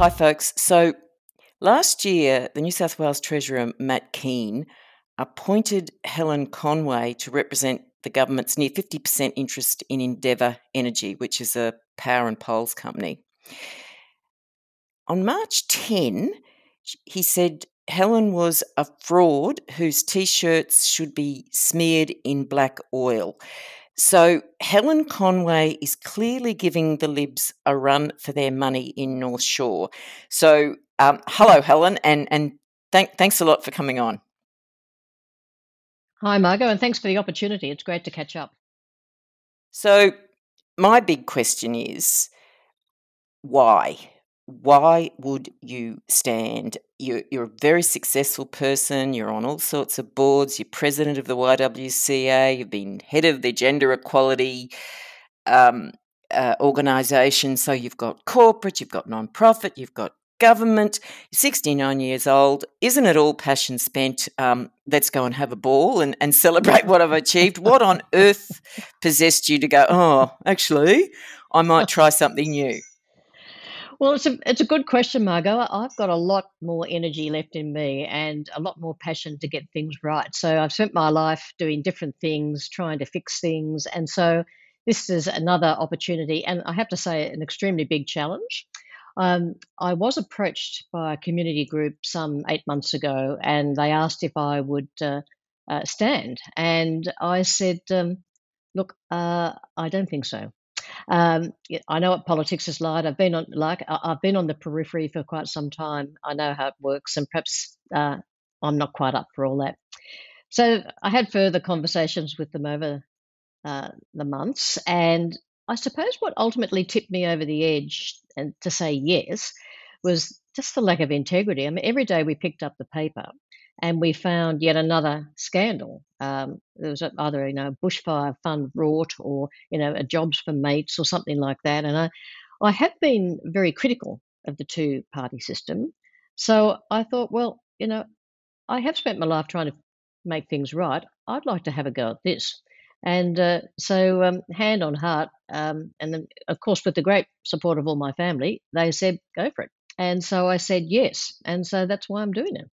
hi, folks. So last year, the New South Wales Treasurer, Matt Kean, appointed Helen Conway to represent the government's near 50% interest in Endeavour Energy, which is a power and poles company. On March 10, he said Helen was a fraud whose t shirts should be smeared in black oil. So Helen Conway is clearly giving the Libs a run for their money in North Shore. So um, hello, Helen, and and thank, thanks a lot for coming on. Hi, Margo, and thanks for the opportunity. It's great to catch up. So my big question is why? Why would you stand? You're, you're a very successful person. You're on all sorts of boards. You're president of the YWCA. You've been head of the gender equality um, uh, organisation. So you've got corporate, you've got non-profit, you've got government. You're 69 years old. Isn't it all passion spent? Um, let's go and have a ball and, and celebrate what I've achieved. What on earth possessed you to go, oh, actually, I might try something new? Well, it's a it's a good question, Margo. I've got a lot more energy left in me and a lot more passion to get things right. So I've spent my life doing different things, trying to fix things, and so this is another opportunity, and I have to say, an extremely big challenge. Um, I was approached by a community group some eight months ago, and they asked if I would uh, uh, stand, and I said, um, "Look, uh, I don't think so." Um, I know what politics is like. I've been on like I've been on the periphery for quite some time. I know how it works, and perhaps uh, I'm not quite up for all that. So I had further conversations with them over uh, the months, and I suppose what ultimately tipped me over the edge and to say yes was just the lack of integrity. I mean, every day we picked up the paper and we found yet another scandal. Um, there was either you know a bushfire fund rort or you know a jobs for mates or something like that. And I, I have been very critical of the two party system. So I thought, well, you know, I have spent my life trying to make things right. I'd like to have a go at this. And uh, so, um, hand on heart, um, and then, of course, with the great support of all my family, they said, go for it. And so I said yes. And so that's why I'm doing it.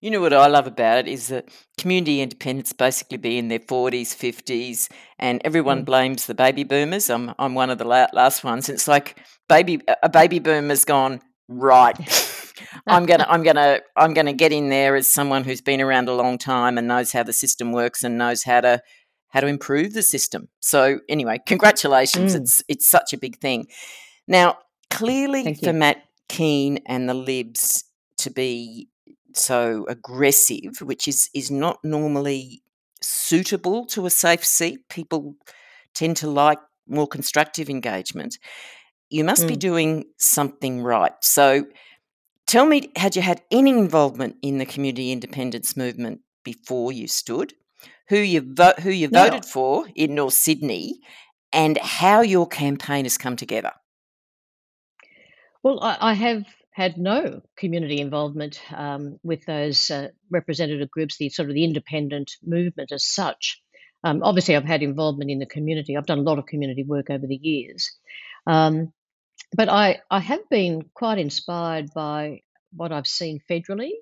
You know what I love about it is that community independents basically be in their 40s, 50s, and everyone mm. blames the baby boomers. I'm, I'm one of the last ones. It's like baby a baby boomer's gone, right. I'm gonna I'm gonna I'm gonna get in there as someone who's been around a long time and knows how the system works and knows how to how to improve the system. So anyway, congratulations. Mm. It's it's such a big thing. Now, clearly for Matt Kean and the Libs to be so aggressive, which is is not normally suitable to a safe seat. People tend to like more constructive engagement. You must mm. be doing something right. So tell me, had you had any involvement in the community independence movement before you stood? who you vote, who you voted for in North Sydney, and how your campaign has come together. Well, I, I have had no community involvement um, with those uh, representative groups, the sort of the independent movement as such. Um, obviously, I've had involvement in the community. I've done a lot of community work over the years. Um, but I, I have been quite inspired by what I've seen federally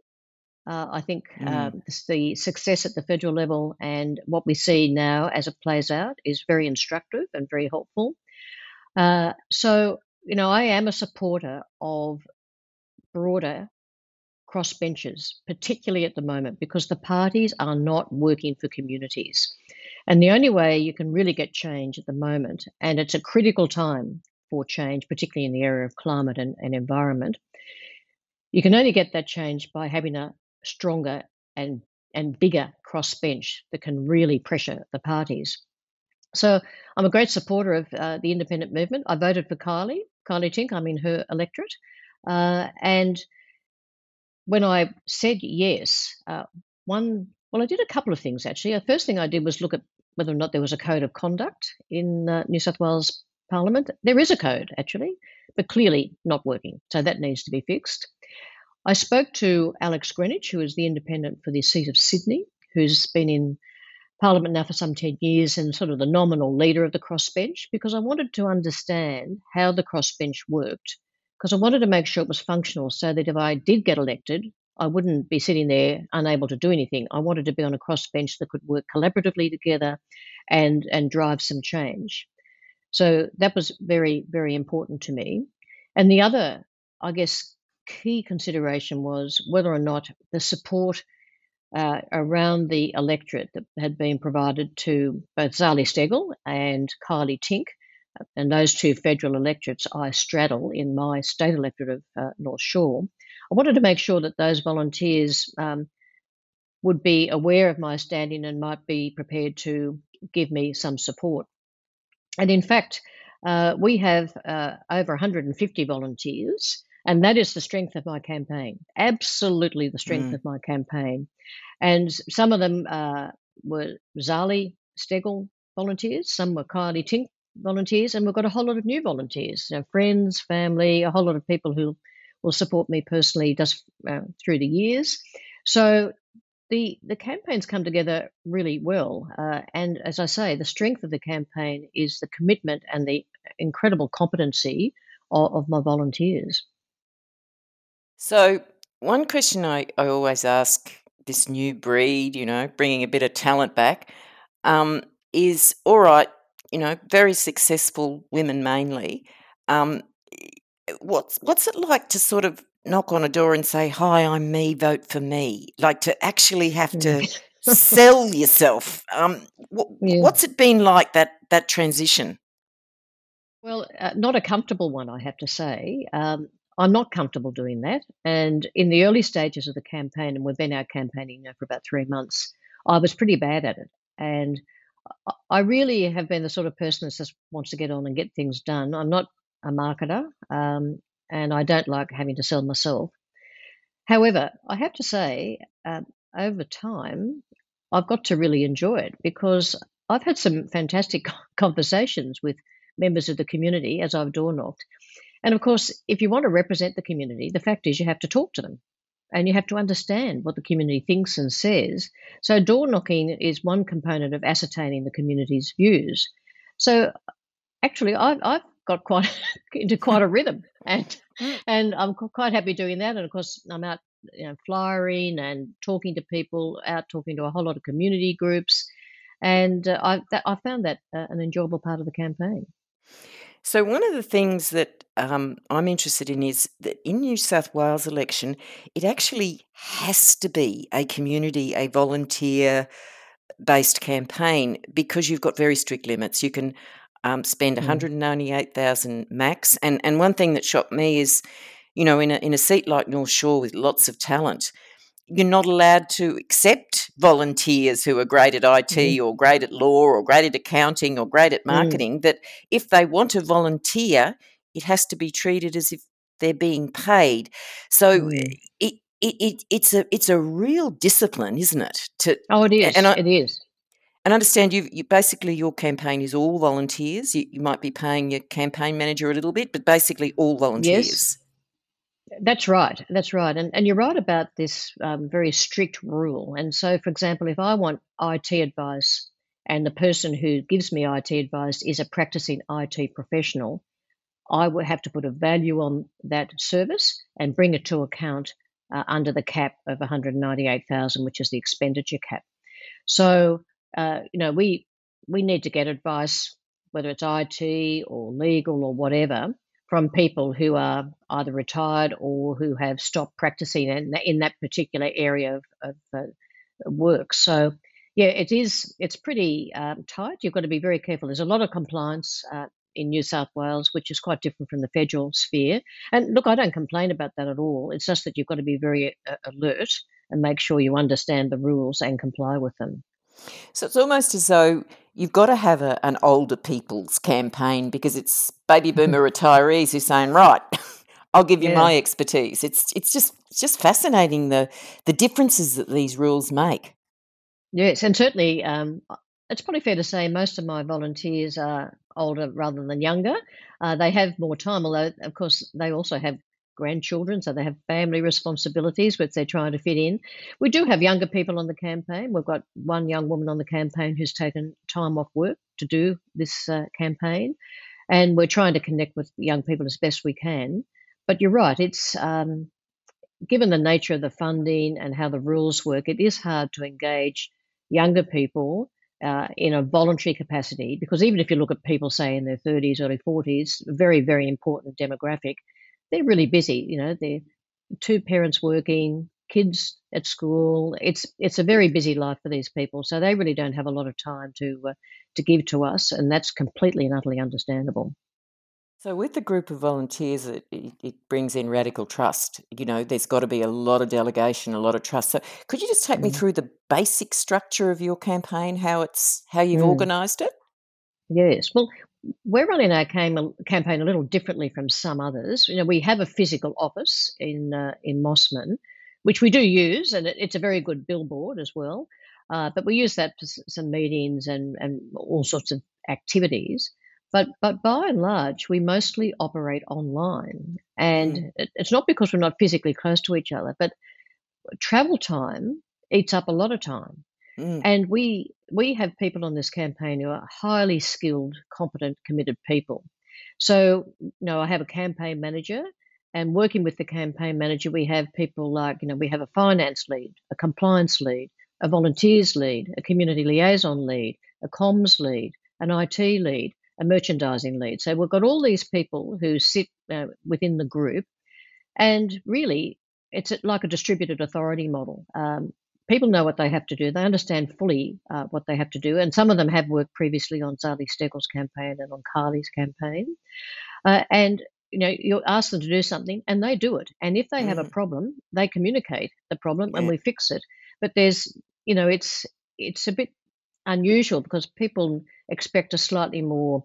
uh, I think mm. um, the success at the federal level and what we see now as it plays out is very instructive and very helpful. Uh, so, you know, I am a supporter of broader crossbenches, particularly at the moment, because the parties are not working for communities. And the only way you can really get change at the moment, and it's a critical time for change, particularly in the area of climate and, and environment, you can only get that change by having a stronger and and bigger crossbench that can really pressure the parties. So I'm a great supporter of uh, the independent movement. I voted for Kylea, Kylea Tink. I'm in her electorate, uh, and when I said yes, uh, one well, I did a couple of things actually. The first thing I did was look at whether or not there was a code of conduct in uh, New South Wales Parliament. There is a code actually, but clearly not working. So that needs to be fixed. I spoke to Alex Greenwich, who is the independent for the seat of Sydney, who's been in Parliament now for some 10 years and sort of the nominal leader of the crossbench, because I wanted to understand how the crossbench worked. Because I wanted to make sure it was functional so that if I did get elected, I wouldn't be sitting there unable to do anything. I wanted to be on a crossbench that could work collaboratively together and, and drive some change. So that was very, very important to me. And the other, I guess, key consideration was whether or not the support uh, around the electorate that had been provided to both Zali Steggall and Kylea Tink, and those two federal electorates I straddle in my state electorate of uh, North Shore. I wanted to make sure that those volunteers um, would be aware of my standing and might be prepared to give me some support. And in fact, uh, we have uh, over 150 volunteers, and that is the strength of my campaign. Absolutely the strength mm. of my campaign. And some of them uh, were Zali Steggall volunteers, some were Kylea Tink volunteers, and we've got a whole lot of new volunteers, you know, friends, family, a whole lot of people who will support me personally just uh, through the years. So the the campaigns come together really well, uh, and as I say, the strength of the campaign is the commitment and the incredible competency of, of my volunteers. So one question I, I always ask this new breed, you know, bringing a bit of talent back, um, is all right you know, very successful women mainly. Um, what's what's it like to sort of knock on a door and say, "Hi, I'm me. Vote for me." Like to actually have to sell yourself. Um, yeah. What's it been like that that transition? Well, uh, not a comfortable one, I have to say. Um, I'm not comfortable doing that. And in the early stages of the campaign, and we've been out campaigning now for about three months, I was pretty bad at it. And I really have been the sort of person that just wants to get on and get things done. I'm not a marketer, um, and I don't like having to sell myself. However, I have to say, uh, over time, I've got to really enjoy it because I've had some fantastic conversations with members of the community as I've door knocked. And of course, if you want to represent the community, the fact is you have to talk to them and you have to understand what the community thinks and says. So, door knocking is one component of ascertaining the community's views. So, actually, I've, I've got quite into quite a rhythm, and and I'm quite happy doing that. And of course, I'm out, you know, flyering and talking to people, out talking to a whole lot of community groups, and uh, I that, I found that uh, an enjoyable part of the campaign. So, one of the things that um, I'm interested in is that in New South Wales election, it actually has to be a community, a volunteer based campaign because you've got very strict limits. You can um, spend mm. 198,000 max. And, and one thing that shocked me is, you know, in a, in a seat like North Shore with lots of talent, you're not allowed to accept volunteers who are great at IT mm-hmm. or great at law or great at accounting or great at mm. marketing. Mm. That if they want to volunteer, it has to be treated as if they're being paid. So mm. it, it, it, it's a it's a real discipline, isn't it? To oh, it is. And I, it is. And understand you, you basically your campaign is all volunteers. You, you might be paying your campaign manager a little bit, but basically all volunteers. Yes. That's right. That's right. And, and you're right about this um, very strict rule. And so, for example, if I want IT advice and the person who gives me IT advice is a practicing IT professional, I would have to put a value on that service and bring it to account uh, under the cap of 198,000, which is the expenditure cap. So, uh, you know, we we need to get advice, whether it's IT or legal or whatever, from people who are either retired or who have stopped practicing in, in that particular area of, of uh, work. So, yeah, it is. It's pretty um, tight. You've got to be very careful. There's a lot of compliance uh, in New South Wales, which is quite different from the federal sphere. And look, I don't complain about that at all. It's just that you've got to be very uh, alert and make sure you understand the rules and comply with them. So it's almost as though you've got to have a, an older people's campaign because it's baby boomer retirees who are saying, right, I'll give you yeah. my expertise. It's it's just it's just fascinating the the differences that these rules make. Yes, and certainly um, it's probably fair to say most of my volunteers are older rather than younger. Uh, they have more time, although of course they also have grandchildren, so they have family responsibilities which they're trying to fit in. We do have younger people on the campaign. We've got one young woman on the campaign who's taken time off work to do this uh, campaign, and we're trying to connect with young people as best we can. but you're right. It's um, given the nature of the funding and how the rules work, it is hard to engage younger people uh, in a voluntary capacity because even if you look at people, say, in their 30s, early 40s, very, very important demographic, they're really busy. You know, they're two parents working, kids at school. It's it's a very busy life for these people, so they really don't have a lot of time to uh, to give to us, and that's completely and utterly understandable. So, with the group of volunteers, it, it, brings in radical trust. You know, there's got to be a lot of delegation, a lot of trust. So, could you just take me Mm. through the basic structure of your campaign, how it's how you've Mm. organised it? Yes. Well, we're running our campaign a little differently from some others. You know, we have a physical office in uh, in Mosman, which we do use, and it, it's a very good billboard as well. Uh, but we use that for some meetings and, and all sorts of activities. But but by and large, we mostly operate online, and Mm, it, it's not because we're not physically close to each other, but travel time eats up a lot of time. mm, And we we have people on this campaign who are highly skilled, competent, committed people. So, you know, I have a campaign manager, and working with the campaign manager, we have people like, you know, we have a finance lead, a compliance lead, a volunteers lead, a community liaison lead, a comms lead, an IT lead, a merchandising lead. So we've got all these people who sit uh, within the group and really, it's like a distributed authority model. Um, people know what they have to do. They understand fully uh, what they have to do. And some of them have worked previously on Zali Steggall's campaign and on Carly's campaign. Uh, and you know, you ask them to do something, and they do it. And if they have a mm, problem, they communicate the problem, and we fix it. But there's, you know, it's it's a bit unusual because people expect a slightly more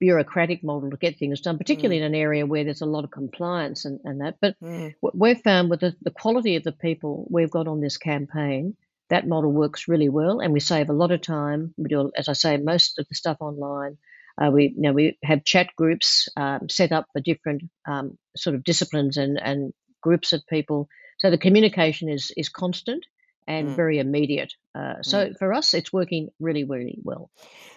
bureaucratic model to get things done, particularly mm, in an area where there's a lot of compliance and, and that. But mm, what we've found with the, the quality of the people we've got on this campaign, that model works really well, and we save a lot of time. We do, as I say, most of the stuff online. Uh, we, you know, we have chat groups um, set up for different um, sort of disciplines and, and groups of people. So the communication is is constant and mm, very immediate. Uh, mm. so for us, it's working really, really well.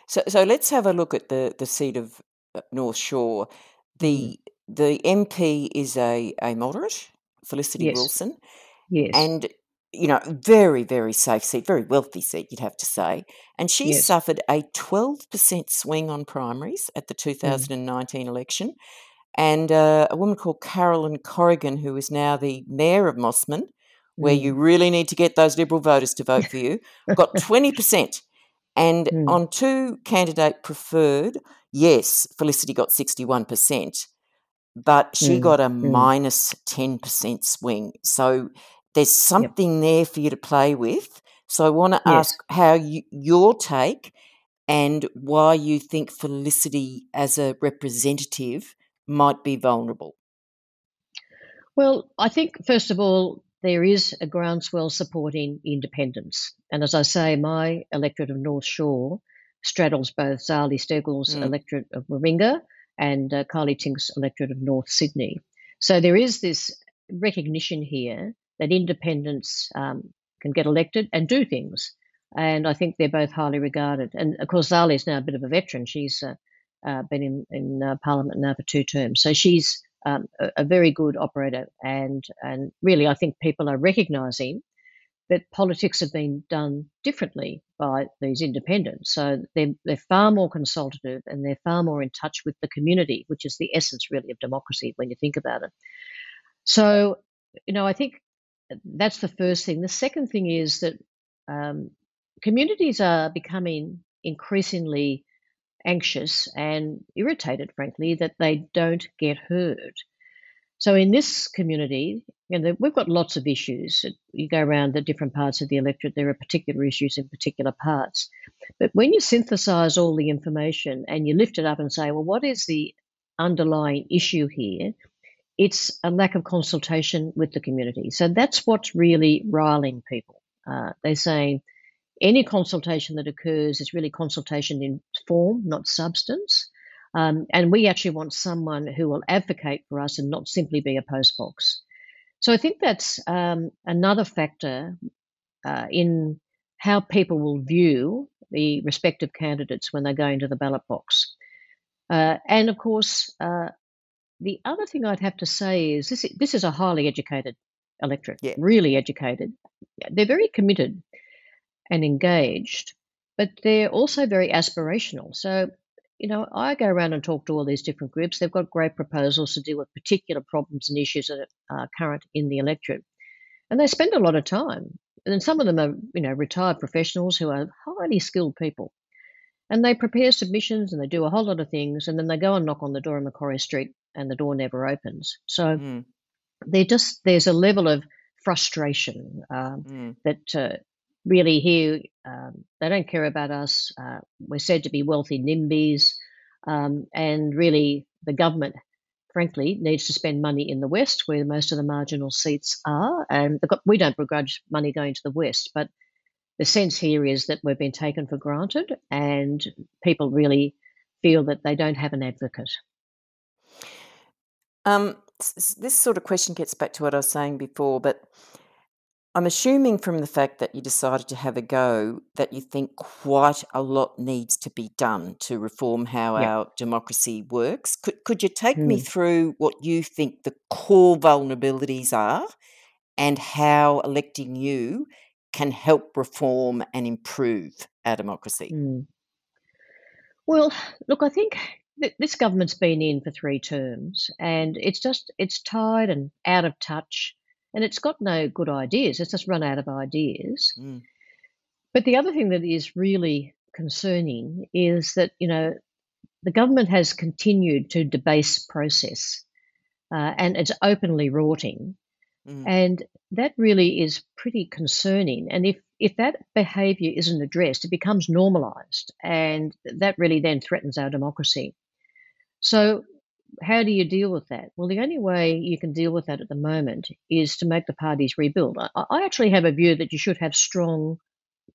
So, so let's have a look at the the seat of uh, North Shore. Mm. The the MP is a a moderate, Felicity Yes, Wilson, yes, and you know, very very safe seat, very wealthy seat, you'd have to say. And she yes. suffered a twelve percent swing on primaries at the two thousand and nineteen Mm. thousand and nineteen election, and uh, a woman called Carolyn Corrigan, who is now the mayor of Mosman, where you Mm. really need to get those Liberal voters to vote for you, got twenty percent. And mm. on two candidate preferred, yes, Felicity got 61%, but she Mm. got a Mm. minus 10% swing. So there's Yep. something there for you to play with. So I want to Yes. ask how you, your take and why you think Felicity as a representative might be vulnerable. Well, I think first of all, there is a groundswell supporting independence. And as I say, my electorate of North Shore straddles both Zali Steggall's Mm, electorate of Warringah and uh, Kylea Tink's electorate of North Sydney. So there is this recognition here that independents um, can get elected and do things. And I think they're both highly regarded. And of course, Zali is now a bit of a veteran. She's uh, uh, been in, in uh, Parliament now for two terms. So she's um, a, a very good operator. And, and really, I think people are recognising that politics have been done differently by these independents. So they're, they're far more consultative and they're far more in touch with the community, which is the essence really of democracy when you think about it. So, you know, I think that's the first thing. The second thing is that um, communities are becoming increasingly anxious and irritated, frankly, that they don't get heard. So in this community, you know, we've got lots of issues. You go around the different parts of the electorate, there are particular issues in particular parts. But when you synthesize all the information and you lift it up and say, well, what is the underlying issue here? It's a lack of consultation with the community. So that's what's really riling people. Uh, they're saying any consultation that occurs is really consultation in form, not substance. Um, and we actually want someone who will advocate for us and not simply be a postbox. So I think that's um, another factor uh, in how people will view the respective candidates when they go into the ballot box. Uh, and of course, uh, the other thing I'd have to say is this: this is a highly educated electorate, Yeah. really educated. They're very committed and engaged, but they're also very aspirational. So, you know, I go around and talk to all these different groups. They've got great proposals to deal with particular problems and issues that are current in the electorate, and they spend a lot of time. And some of them are, you know, retired professionals who are highly skilled people. And they prepare submissions and they do a whole lot of things, and then they go and knock on the door in Macquarie Street, and the door never opens. So Mm, they just there's a level of frustration um, mm, that uh, really here um, they don't care about us. Uh, we're said to be wealthy NIMBYs, um, and really the government, frankly, needs to spend money in the west where most of the marginal seats are. And we don't begrudge money going to the west, but the sense here is that we've been taken for granted, and people really feel that they don't have an advocate. Um, this sort of question gets back to what I was saying before, but I'm assuming from the fact that you decided to have a go that you think quite a lot needs to be done to reform how Yeah. our democracy works. Could, could you take me Mm. through what you think the core vulnerabilities are and how electing you can help reform and improve our democracy? Mm. Well, look, I think th- this government's been in for three terms, and it's just it's tired and out of touch, and it's got no good ideas. It's just run out of ideas. Mm, But the other thing that is really concerning is that you know the government has continued to debase process, uh, and it's openly rorting, mm, and that really is pretty concerning. And if if that behaviour isn't addressed, it becomes normalised, and that really then threatens our democracy. So, how do you deal with that? Well, the only way you can deal with that at the moment is to make the parties rebuild. I, I actually have a view that you should have strong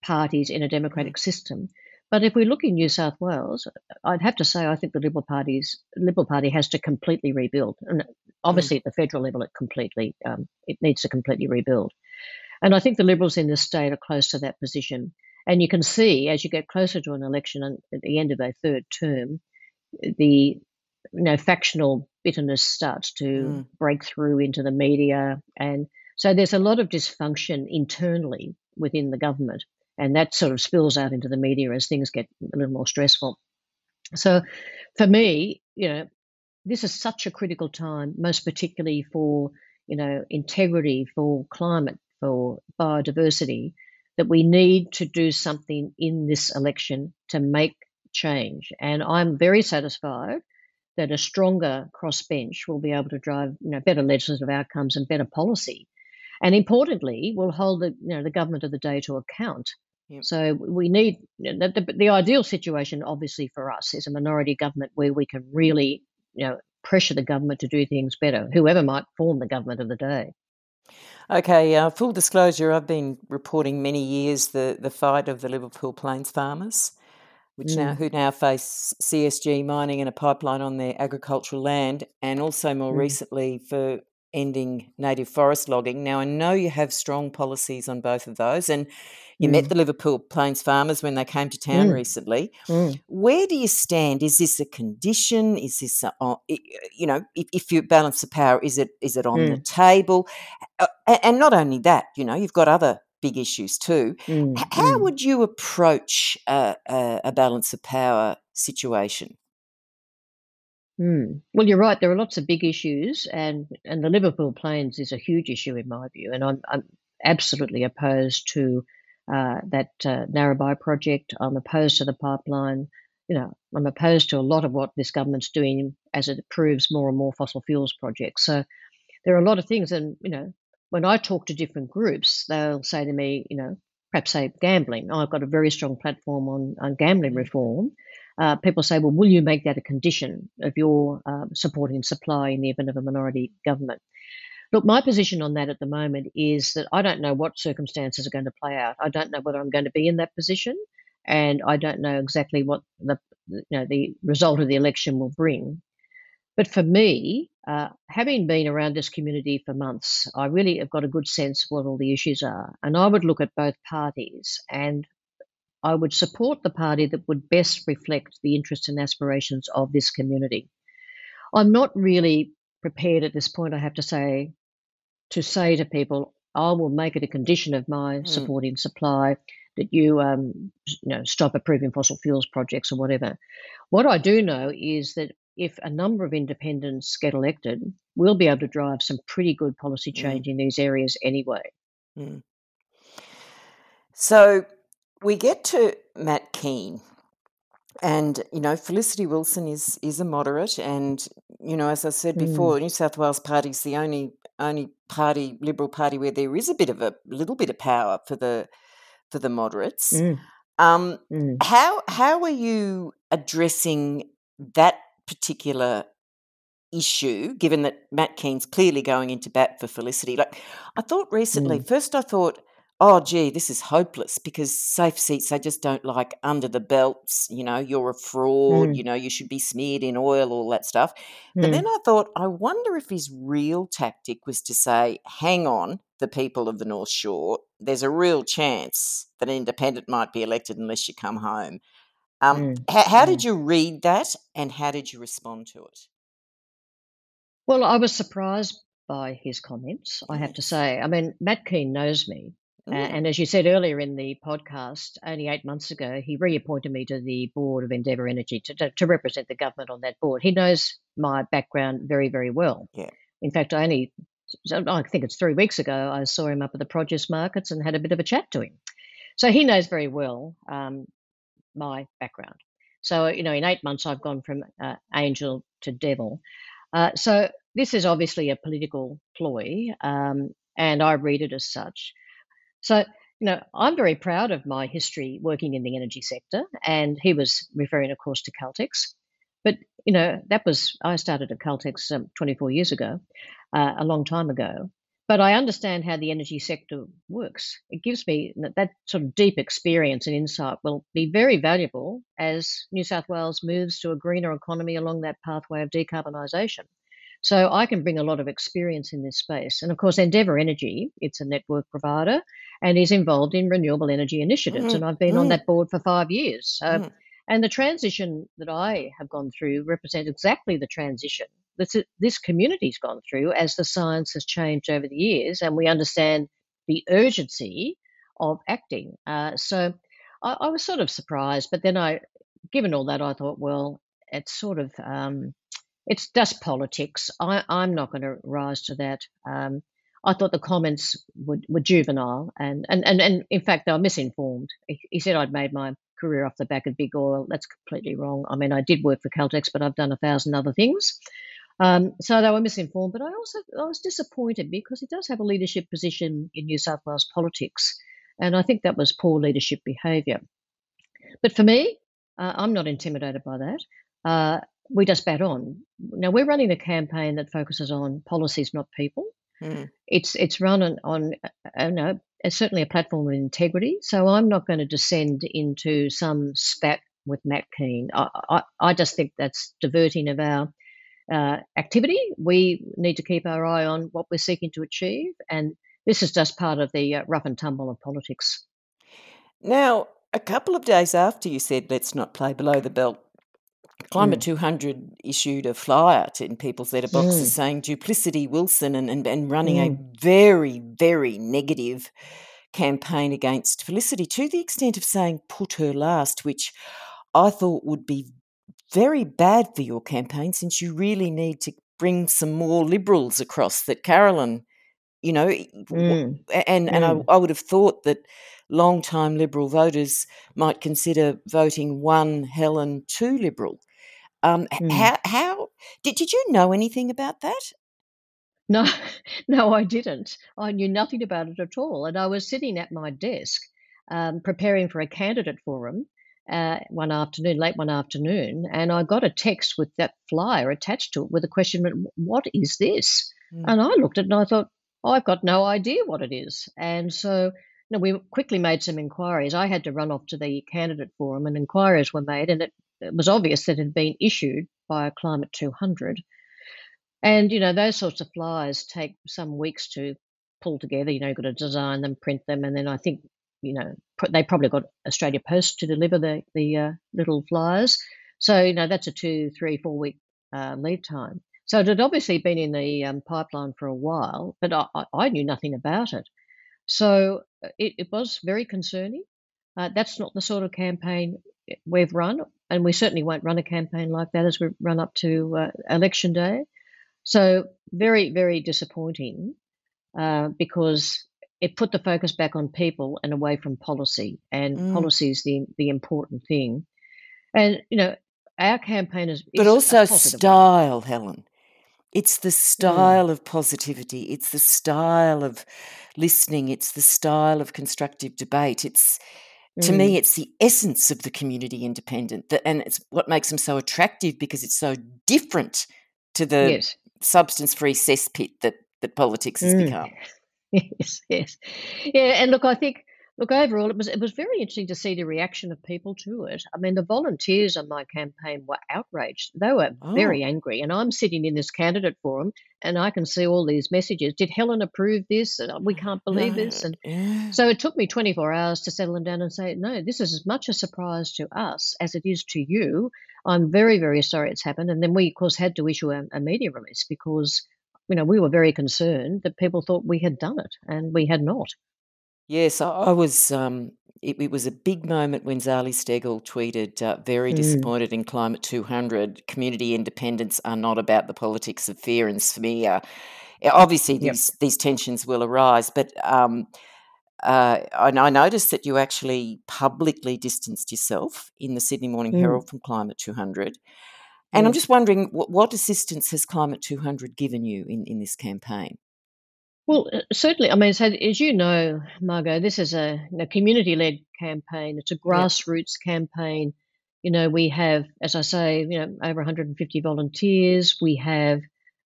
parties in a mm, democratic system. But if we look in New South Wales, I'd have to say I think the Liberal Party's Liberal Party has to completely rebuild, and mm, obviously at the federal level, it completely um, it needs to completely rebuild. And I think the Liberals in the state are close to that position. And you can see as you get closer to an election and at the end of a third term, the you know factional bitterness starts to mm. break through into the media. And so there's a lot of dysfunction internally within the government and that sort of spills out into the media as things get a little more stressful. So for me you know this is such a critical time most particularly for you know integrity for climate for biodiversity that we need to do something in this election to make change. And i'm very satisfied that a stronger crossbench will be able to drive you know, better legislative outcomes and better policy. And importantly, will hold the, you know, the government of the day to account. Yep. So we need the, the, the ideal situation, obviously, for us is a minority government where we can really, you know, pressure the government to do things better, whoever might form the government of the day. Okay, uh, full disclosure, I've been reporting many years the, the fight of the Liverpool Plains farmers, which now Mm, who now face CSG mining and a pipeline on their agricultural land, and also more mm, recently for ending native forest logging. Now I know you have strong policies on both of those, and you met mm, the Liverpool Plains farmers when they came to town mm, recently. mm, Where do you stand? Is this a condition? Is this, a, uh, you know, if, if you balance the power, is it is it on the mm, table? And not only that, you know, you've got other big issues too. mm, how mm. would you approach a, a, a balance of power situation? Mm. Well, you're right. There are lots of big issues, and and the Liverpool Plains is a huge issue in my view. And I'm I'm absolutely opposed to uh, that uh, Narrabri project. I'm opposed to the pipeline. You know, I'm opposed to a lot of what this government's doing as it approves more and more fossil fuels projects. So there are a lot of things, and you know, when I talk to different groups, they'll say to me, you know, perhaps say gambling. Oh, I've got a very strong platform on, on gambling Mm. reform. Uh, people say, well, will you make that a condition of your um, supporting supply in the event of a minority government? Look, my position on that at the moment is that I don't know what circumstances are going to play out. I don't know whether I'm going to be in that position, and I don't know exactly what the you know the result of the election will bring. But for me, uh, having been around this community for months, I really have got a good sense of what all the issues are. And I would look at both parties and I would support the party that would best reflect the interests and aspirations of this community. I'm not really prepared at this point, I have to say, to say to people, I will make it a condition of my Mm. supporting supply that you, um, you know, stop approving fossil fuels projects or whatever. What I do know is that if a number of independents get elected, we'll be able to drive some pretty good policy Mm. change in these areas anyway. Mm. So we get to Matt Kean, and you know Felicity Wilson is is a moderate, and you know as I said Mm, before, the New South Wales Party is the only only party, Liberal Party, where there is a bit of a little bit of power for the for the moderates. mm, Um, mm. how how are you addressing that particular issue, given that Matt Kean's clearly going into bat for Felicity? Like, I thought recently, Mm. first I thought, oh, gee, this is hopeless because safe seats, they just don't like under the belts, you know, you're a fraud, Mm, you know, you should be smeared in oil, all that stuff. But then mm, I thought, I wonder if his real tactic was to say, hang on, the people of the North Shore, there's a real chance that an independent might be elected unless you come home. Um, mm, how, how did you read that and how did you respond to it? Well, I was surprised by his comments, I have to say. I mean, Matt Kean knows me. Uh, and as you said earlier in the podcast, only eight months ago, he reappointed me to the board of Endeavour Energy to, to, to represent the government on that board. He knows my background very, very well. Yeah. In fact, I only, I think it's three weeks ago, I saw him up at the produce markets and had a bit of a chat to him. So he knows very well um, my background. So, you know, in eight months, I've gone from uh, angel to devil. Uh, so this is obviously a political ploy, um, and I read it as such. So, you know, I'm very proud of my history working in the energy sector, and he was referring, of course, to Caltex. But you know, that was I started at Caltex um, 24 years ago, uh, a long time ago. But I understand how the energy sector works. It gives me that, that sort of deep experience and insight will be very valuable as New South Wales moves to a greener economy along that pathway of decarbonisation. So I can bring a lot of experience in this space. And of course, Endeavour Energy, it's a network provider and is involved in renewable energy initiatives. Mm, And I've been on mm, that board for five years. So, mm, and the transition that I have gone through represents exactly the transition that this community's gone through as the science has changed over the years and we understand the urgency of acting. Uh, so I, I was sort of surprised, but then I, given all that, I thought, well, it's sort of um, it's just politics. I, I'm not going to rise to that. Um, I thought the comments were, were juvenile, and, and, and, and in fact, they were misinformed. He, he said I'd made my career off the back of big oil. That's completely wrong. I mean, I did work for Caltex, but I've done a thousand other things. Um, so they were misinformed, but I also I was disappointed because he does have a leadership position in New South Wales politics, and I think that was poor leadership behaviour. But for me, uh, I'm not intimidated by that. Uh, we just bat on. Now we're running a campaign that focuses on policies, not people. mm, It's it's run on, on uh, no, it's certainly a platform of integrity. So I'm not going to descend into some spat with Matt Kean. I, I, I just think that's diverting of our uh, activity. We need to keep our eye on what we're seeking to achieve, and this is just part of the uh, rough and tumble of politics. Now, a couple of days after you said let's not play below the belt, Climate Mm, 200 issued a flyer in people's letterboxes mm, saying duplicity Wilson and, and, and running a mm, very, very negative campaign against Felicity to the extent of saying put her last, which I thought would be very bad for your campaign since you really need to bring some more liberals across that Carolyn, you know, mm, and, and I, mm, I would have thought that long-time Liberal voters might consider voting one Helen, two Liberal. Um, mm. how how did did you know anything about that? No, no, I didn't. I knew nothing about it at all. And I was sitting at my desk um, preparing for a candidate forum uh, one afternoon, late one afternoon, and I got a text with that flyer attached to it with a question, What is this? Mm. And I looked at it and I thought, I've got no idea what it is. And so you know, we quickly made some inquiries. I had to run off to the candidate forum, and inquiries were made, and it, it was obvious that it had been issued by Climate 200. And, you know, those sorts of flyers take some weeks to pull together. You know, you've got to design them, print them, and then I think, you know, they probably got Australia Post to deliver the, the uh, little flyers. So, you know, that's a two, three, four week uh, lead time. So it had obviously been in the um, pipeline for a while, but I, I knew nothing about it. So uh, it, it was very concerning. Uh, that's not the sort of campaign we've run, and we certainly won't run a campaign like that as we run up to uh, election day. So very, very disappointing uh, because it put the focus back on people and away from policy, and mm. policy is the the important thing. And you know, our campaign is, but also style, one. Helen. It's the mm. style mm. of positivity. It's the style of listening. It's the style of constructive debate. It's to mm. me, it's the essence of the community independent, that, and it's what makes them so attractive because it's so different to the yes. substance-free cesspit that that politics has mm. become. Yes, yes, yeah. And look, I think Look, overall, it was it was very interesting to see the reaction of people to it. I mean, the volunteers on my campaign were outraged; they were oh. very angry. And I'm sitting in this candidate forum, and I can see all these messages. Did Helen approve this? And uh, we can't believe no. this. And yeah. so it took me 24 hours to settle them down and say, no, this is as much a surprise to us as it is to you. I'm very, very sorry it's happened. And then we, of course, had to issue a, a media release because you know we were very concerned that people thought we had done it, and we had not. Yes, I, was. Um, it, it was a big moment when Zali Steggall tweeted, uh, "Very Mm. disappointed in Climate 200. Community independents are not about the politics of fear and smear." Obviously, Yep. these these tensions will arise, but um, uh, I, I noticed that you actually publicly distanced yourself in the Sydney Morning Mm. Herald from Climate 200. And I'm just wondering, what, what assistance has Climate 200 given you in, in this campaign? Well, uh, certainly. I mean, so as you know, Margo, this is a, a community-led campaign. It's a grassroots yep. campaign. You know, we have, as I say, you know, over 150 volunteers. We have,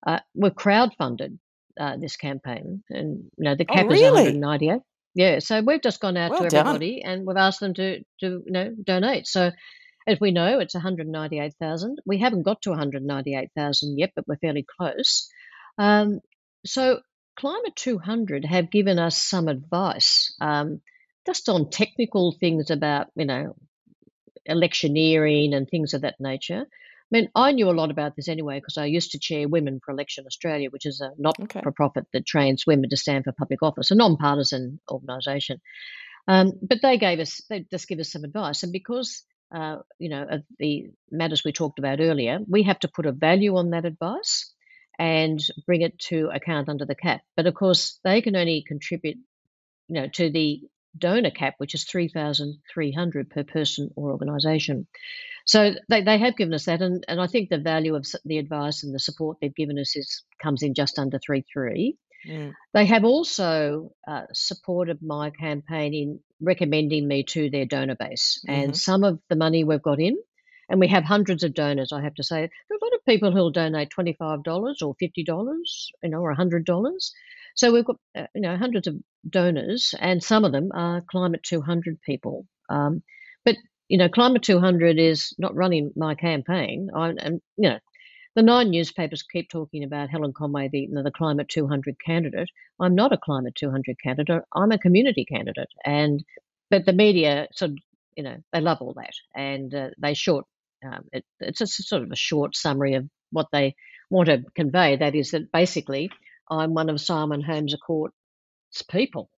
uh, we're crowd-funded uh, this campaign, and you know, the oh, cap oh, really? is 198. Yeah, so we've just gone out well to everybody done. and we've asked them to to you know donate. So as we know, it's 198,000. We haven't got to 198,000 yet, but we're fairly close. Um, so Climate 200 have given us some advice um, just on technical things about, you know, electioneering and things of that nature. I mean, I knew a lot about this anyway because I used to chair Women for Election Australia, which is a not for profit that trains women to stand for public office, a non partisan organisation. Um, but they gave us, they just give us some advice. And because, uh, you know, of the matters we talked about earlier, we have to put a value on that advice and bring it to account under the cap. But of course, they can only contribute, you know, to the donor cap, which is three thousand three hundred per person or organisation. So they, they have given us that, and, and I think the value of the advice and the support they've given us is comes in just under three three. Mm. They have also uh, supported my campaign in recommending me to their donor base, mm-hmm. and some of the money we've got in and we have hundreds of donors. I have to say, there are a lot of people who'll donate twenty five dollars or fifty dollars, you know, or hundred dollars. So we've got uh, you know hundreds of donors, and some of them are Climate Two Hundred people. Um, but you know, Climate Two Hundred is not running my campaign. I, and you know, the nine newspapers keep talking about Helen Conway, the, the Climate 200 candidate. I'm not a Climate 200 candidate. I'm a community candidate, and but the media sort of, you know, they love all that, and uh, they short um, it, it's a sort of a short summary of what they want to convey. That is that basically I'm one of Simon Holmes Court's people,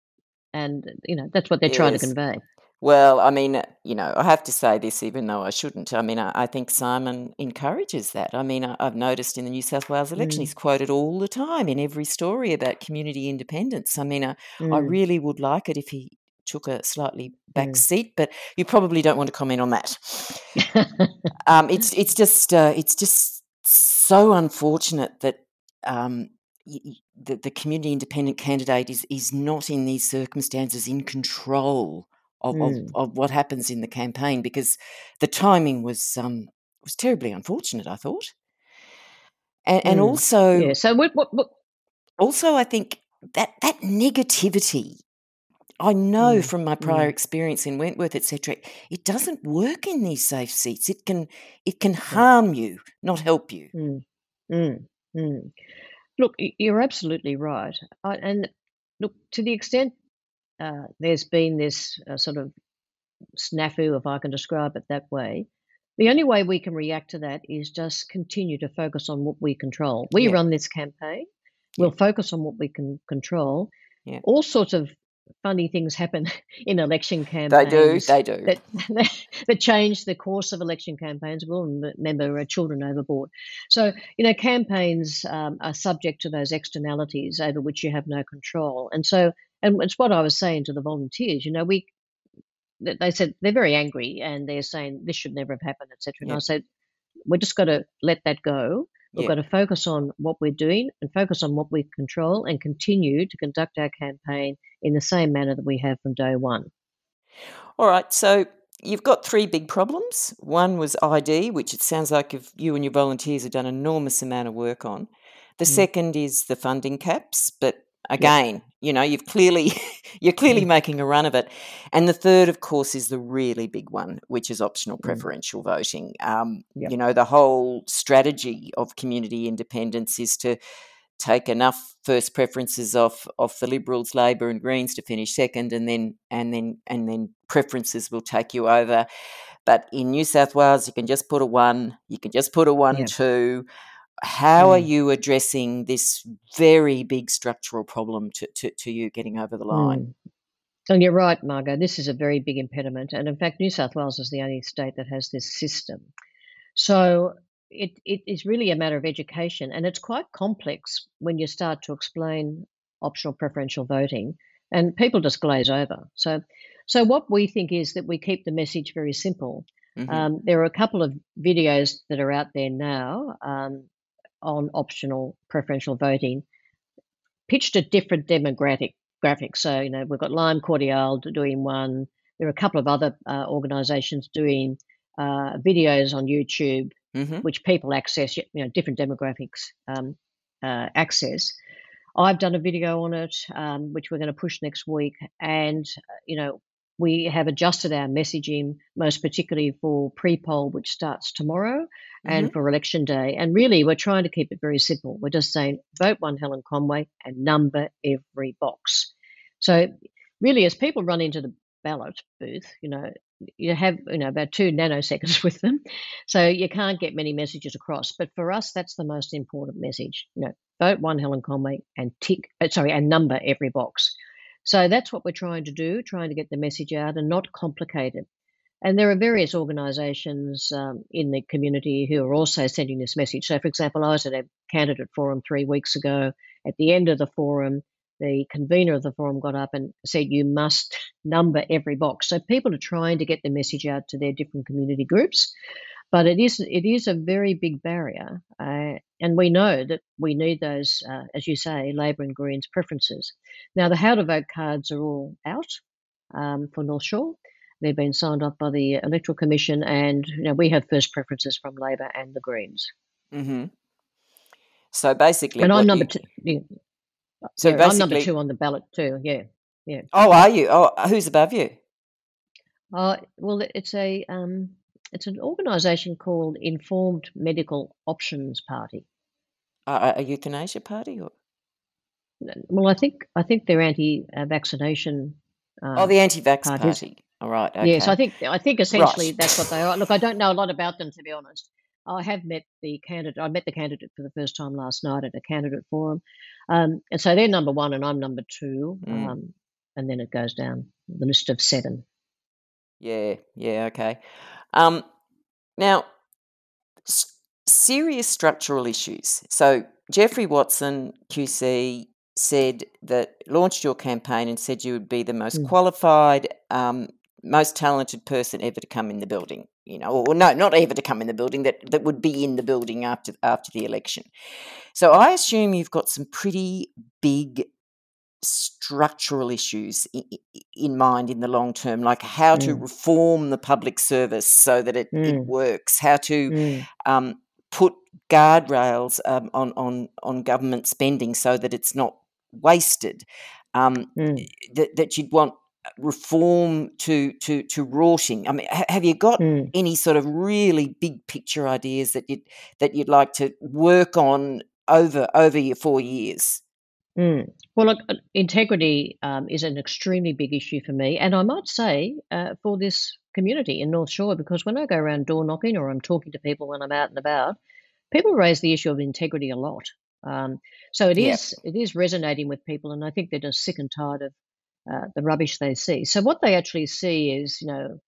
and you know that's what they're yes. trying to convey. Well, I mean, you know, I have to say this, even though I shouldn't. I mean, I, I think Simon encourages that. I mean, I, have noticed in the New South Wales election, mm. he's quoted all the time in every story about community independents. I mean, I, mm. I really would like it if he took a slightly back mm. seat, but you probably don't want to comment on that. um, it's it's just uh, it's just so unfortunate that um, the, the community independent candidate is is not in these circumstances in control of, mm. of, of, what happens in the campaign because the timing was um, was terribly unfortunate. I thought, and, mm. and also yeah. So what, what, what also I think that that negativity I know mm, from my prior mm. experience in Wentworth, etc., it doesn't work in these safe seats. It can it can harm you, not help you. Mm, mm. Look, you're absolutely right, I, and look to the extent uh, there's been this uh, sort of snafu, if I can describe it that way. the only way we can react to that is just continue to focus on what we control. We Yeah. run this campaign. We'll focus on what we can control. Yeah. All sorts of funny things happen in election campaigns. They do. They do. that that change the course of election campaigns. We'll remember uh, children overboard. So you know, campaigns um, are subject to those externalities over which you have no control. And so, and it's what I was saying to the volunteers. You know, we they said they're very angry and they're saying this should never have happened, etc. And Yeah. I said, we're just got to let that go. We've Yeah. got to focus on what we're doing and focus on what we control and continue to conduct our campaign in the same manner that we have from day one. All right. So you've got three big problems. One was ID, which it sounds like if you and your volunteers have done an enormous amount of work on. The Mm. second is the funding caps, but Yep. again, you know, you've clearly you're clearly Mm. making a run of it. And the third, of course, is the really big one, which is optional Mm. preferential voting. Um, Yep. you know, the whole strategy of community independents is to take enough first preferences off off the Liberals, Labor, and Greens to finish second, and then and then and then preferences will take you over. But in New South Wales, you can just put a one, you can just put a one Yeah. two. How are Mm. you addressing this very big structural problem to, to, to you getting over the line? Mm. And you're right, Margo. This is a very big impediment. And in fact, New South Wales is the only state that has this system. So it, it is really a matter of education. And it's quite complex when you start to explain optional preferential voting, and people just glaze over. So, so what we think is that we keep the message very simple. hmm Um, there are a couple of videos that are out there now um, on optional preferential voting pitched a different demographic graphic. So, you know, we've got Lime Cordiale doing one. There are a couple of other uh, organisations doing uh, videos on YouTube, hmm which people access, you know, different demographics um, uh, access. I've done a video on it, um, which we're going to push next week, and uh, you know, we have adjusted our messaging, most particularly for pre-poll, which starts tomorrow, hmm and for election day. And really, we're trying to keep it very simple. We're just saying vote one Helen Conway and number every box. So, really, as people run into the ballot booth, you know, you have you know about two nanoseconds with them, so you can't get many messages across. But for us, that's the most important message. You know, vote one Helen Conway and tick, uh, sorry, and number every box. So that's what we're trying to do, trying to get the message out and not complicate it. And there are various organisations um, in the community who are also sending this message. So, for example, I was at a candidate forum three weeks ago. At the end of the forum, the convener of the forum got up and said, You must number every box. So, people are trying to get the message out to their different community groups. But it is it is a very big barrier, uh, and we know that we need those, uh, as you say, Labor and Greens preferences. Now, the how to vote cards are all out um, for North Shore. They've been signed off by the Electoral Commission, and you know, we have first preferences from Labor and the Greens. Mm-hmm. So basically, And I'm number you two. Yeah, so yeah, I'm number two on the ballot too. Yeah, yeah. oh, are you? Oh, who's above you? Uh, well, it's a um, it's an organisation called Informed Medical Options Party. Uh, a euthanasia party? Or? Well, I think I think they're anti-vaccination Oh, uh, the anti-vax parties. party. All right. Yes, I think I think essentially Right. that's what they are. Look, I don't know a lot about them to be honest. I have met the candidate. I met the candidate for the first time last night at a candidate forum, um, and so they're number one, and I'm number two, Mm. um, and then it goes down the list of seven. Yeah. Yeah. Okay. Um, now, s- serious structural issues. So Geoffrey Watson QC said that launched your campaign and said you would be the most Mm. qualified, um, most talented person ever to come in the building. You know, or no, not ever to come in the building. That that would be in the building after after the election. So I assume you've got some pretty big structural issues in mind in the long term, like how to Mm. reform the public service so that it, it Mm. works, how to Mm. um, put guardrails um, on, on, on government spending so that it's not wasted, um, Mm. that, that you'd want reform to, to, to rorting. I mean, ha- have you got Mm. any sort of really big picture ideas that you'd, that you'd like to work on over, over your four years? Mm. Well, look, uh, integrity um, is an extremely big issue for me, and I might say uh, for this community in North Shore because when I go around door knocking or I'm talking to people when I'm out and about, people raise the issue of integrity a lot. Um, so it Yeah. is it is resonating with people, and I think they're just sick and tired of uh, the rubbish they see. So what they actually see is, you know,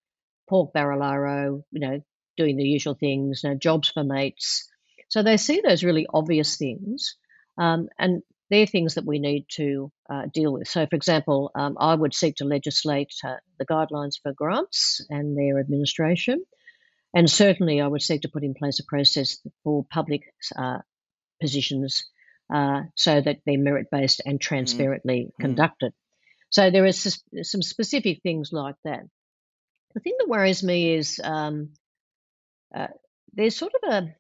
pork barrelaro, you know, doing the usual things, you know, jobs for mates. So they see those really obvious things, um, and they're things that we need to uh, deal with. So, for example, um, I would seek to legislate uh, the guidelines for grants and their administration. And certainly, I would seek to put in place a process for public uh, positions uh, so that they're merit based and transparently Mm. conducted. So, there are some specific things like that. The thing that worries me is um, uh, there's sort of a,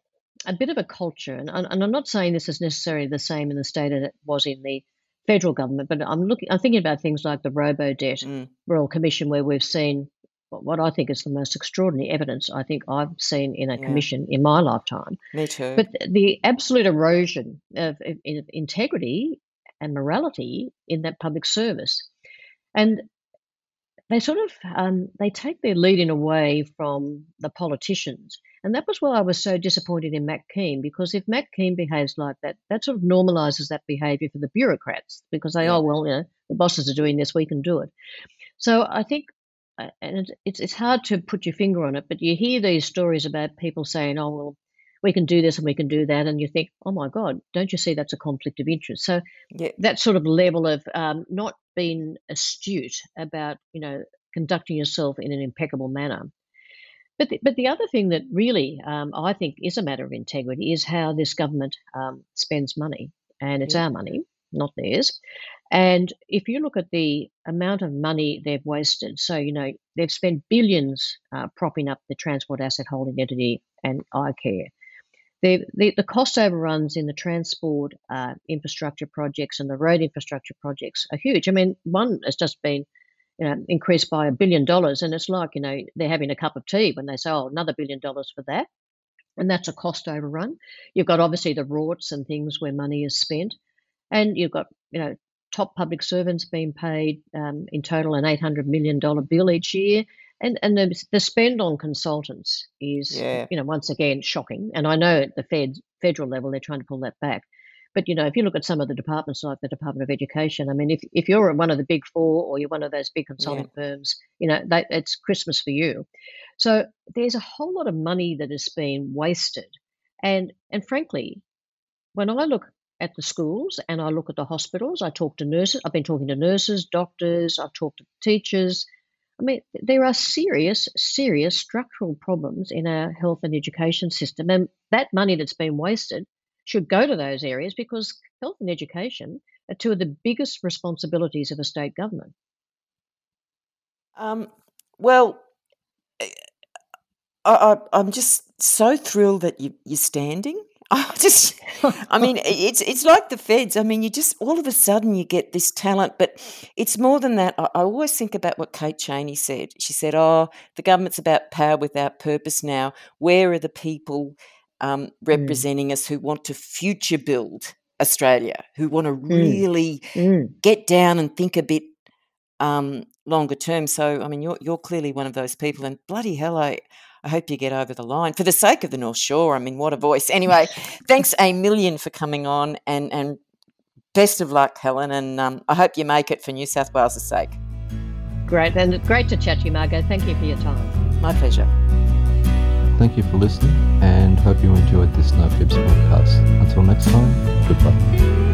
a bit of a culture, and, and I'm not saying this is necessarily the same in the state as it was in the federal government, but I'm looking, I'm thinking about things like the Robodebt Mm. Royal Commission, where we've seen what I think is the most extraordinary evidence I think I've seen in a Yeah. commission in my lifetime. Me too. But the absolute erosion of, of, of integrity and morality in that public service, and they sort of um, they take their leading away from the politicians, and that was why I was so disappointed in Matt Kean because if Matt Kean behaves like that, that sort of normalises that behaviour for the bureaucrats because they Yeah. oh well you know the bosses are doing this we can do it. So I think, uh, and it's it's hard to put your finger on it, but you hear these stories about people saying oh well we can do this and we can do that, and you think oh my god don't you see that's a conflict of interest? So yeah. that sort of level of um, not being astute about you know conducting yourself in an impeccable manner. But the, but the other thing that really um, I think is a matter of integrity is how this government um, spends money, and it's Yeah. our money, not theirs. And if you look at the amount of money they've wasted, so you know they've spent billions uh, propping up the transport asset holding entity and iCare. The, the, the cost overruns in the transport uh, infrastructure projects and the road infrastructure projects are huge. I mean, one has just been you know, increased by a billion dollars, and it's like you know they're having a cup of tea when they say, "Oh, another billion dollars for that," and that's a cost overrun. You've got obviously the rorts and things where money is spent, and you've got you know top public servants being paid um, in total an eight hundred million dollar bill each year, and and the, the spend on consultants is Yeah. you know once again shocking. And I know at the Fed federal level they're trying to pull that back. But you know, if you look at some of the departments like the Department of Education, I mean, if, if you're one of the big four or you're one of those big consulting firms, you know, that, it's Christmas for you. So there's a whole lot of money that is being wasted. And and frankly, when I look at the schools and I look at the hospitals, I talk to nurses. I've been talking to nurses, doctors. I've talked to teachers. I mean, there are serious, serious structural problems in our health and education system, and that money that's been wasted should go to those areas because health and education are two of the biggest responsibilities of a state government. Um, well, I, I'm just so thrilled that you, you're standing. I just, I mean, it's it's like the feds. I mean, you just all of a sudden you get this talent, but it's more than that. I, I always think about what Kate Chaney said. She said, "Oh, the government's about power without purpose now. Where are the people um, Mm, representing us who want to future build Australia, who want to mm, really mm. get down and think a bit um, longer term. So, I mean, you're you're clearly one of those people, and bloody hell, I I hope you get over the line for the sake of the North Shore. I mean, what a voice. Anyway, thanks a million for coming on, and and best of luck, Helen, and um, I hope you make it for New South Wales' sake. Great, and great to chat to you, Margo. Thank you for your time. My pleasure. Thank you for listening and hope you enjoyed this No Fibs podcast. Until next time, goodbye.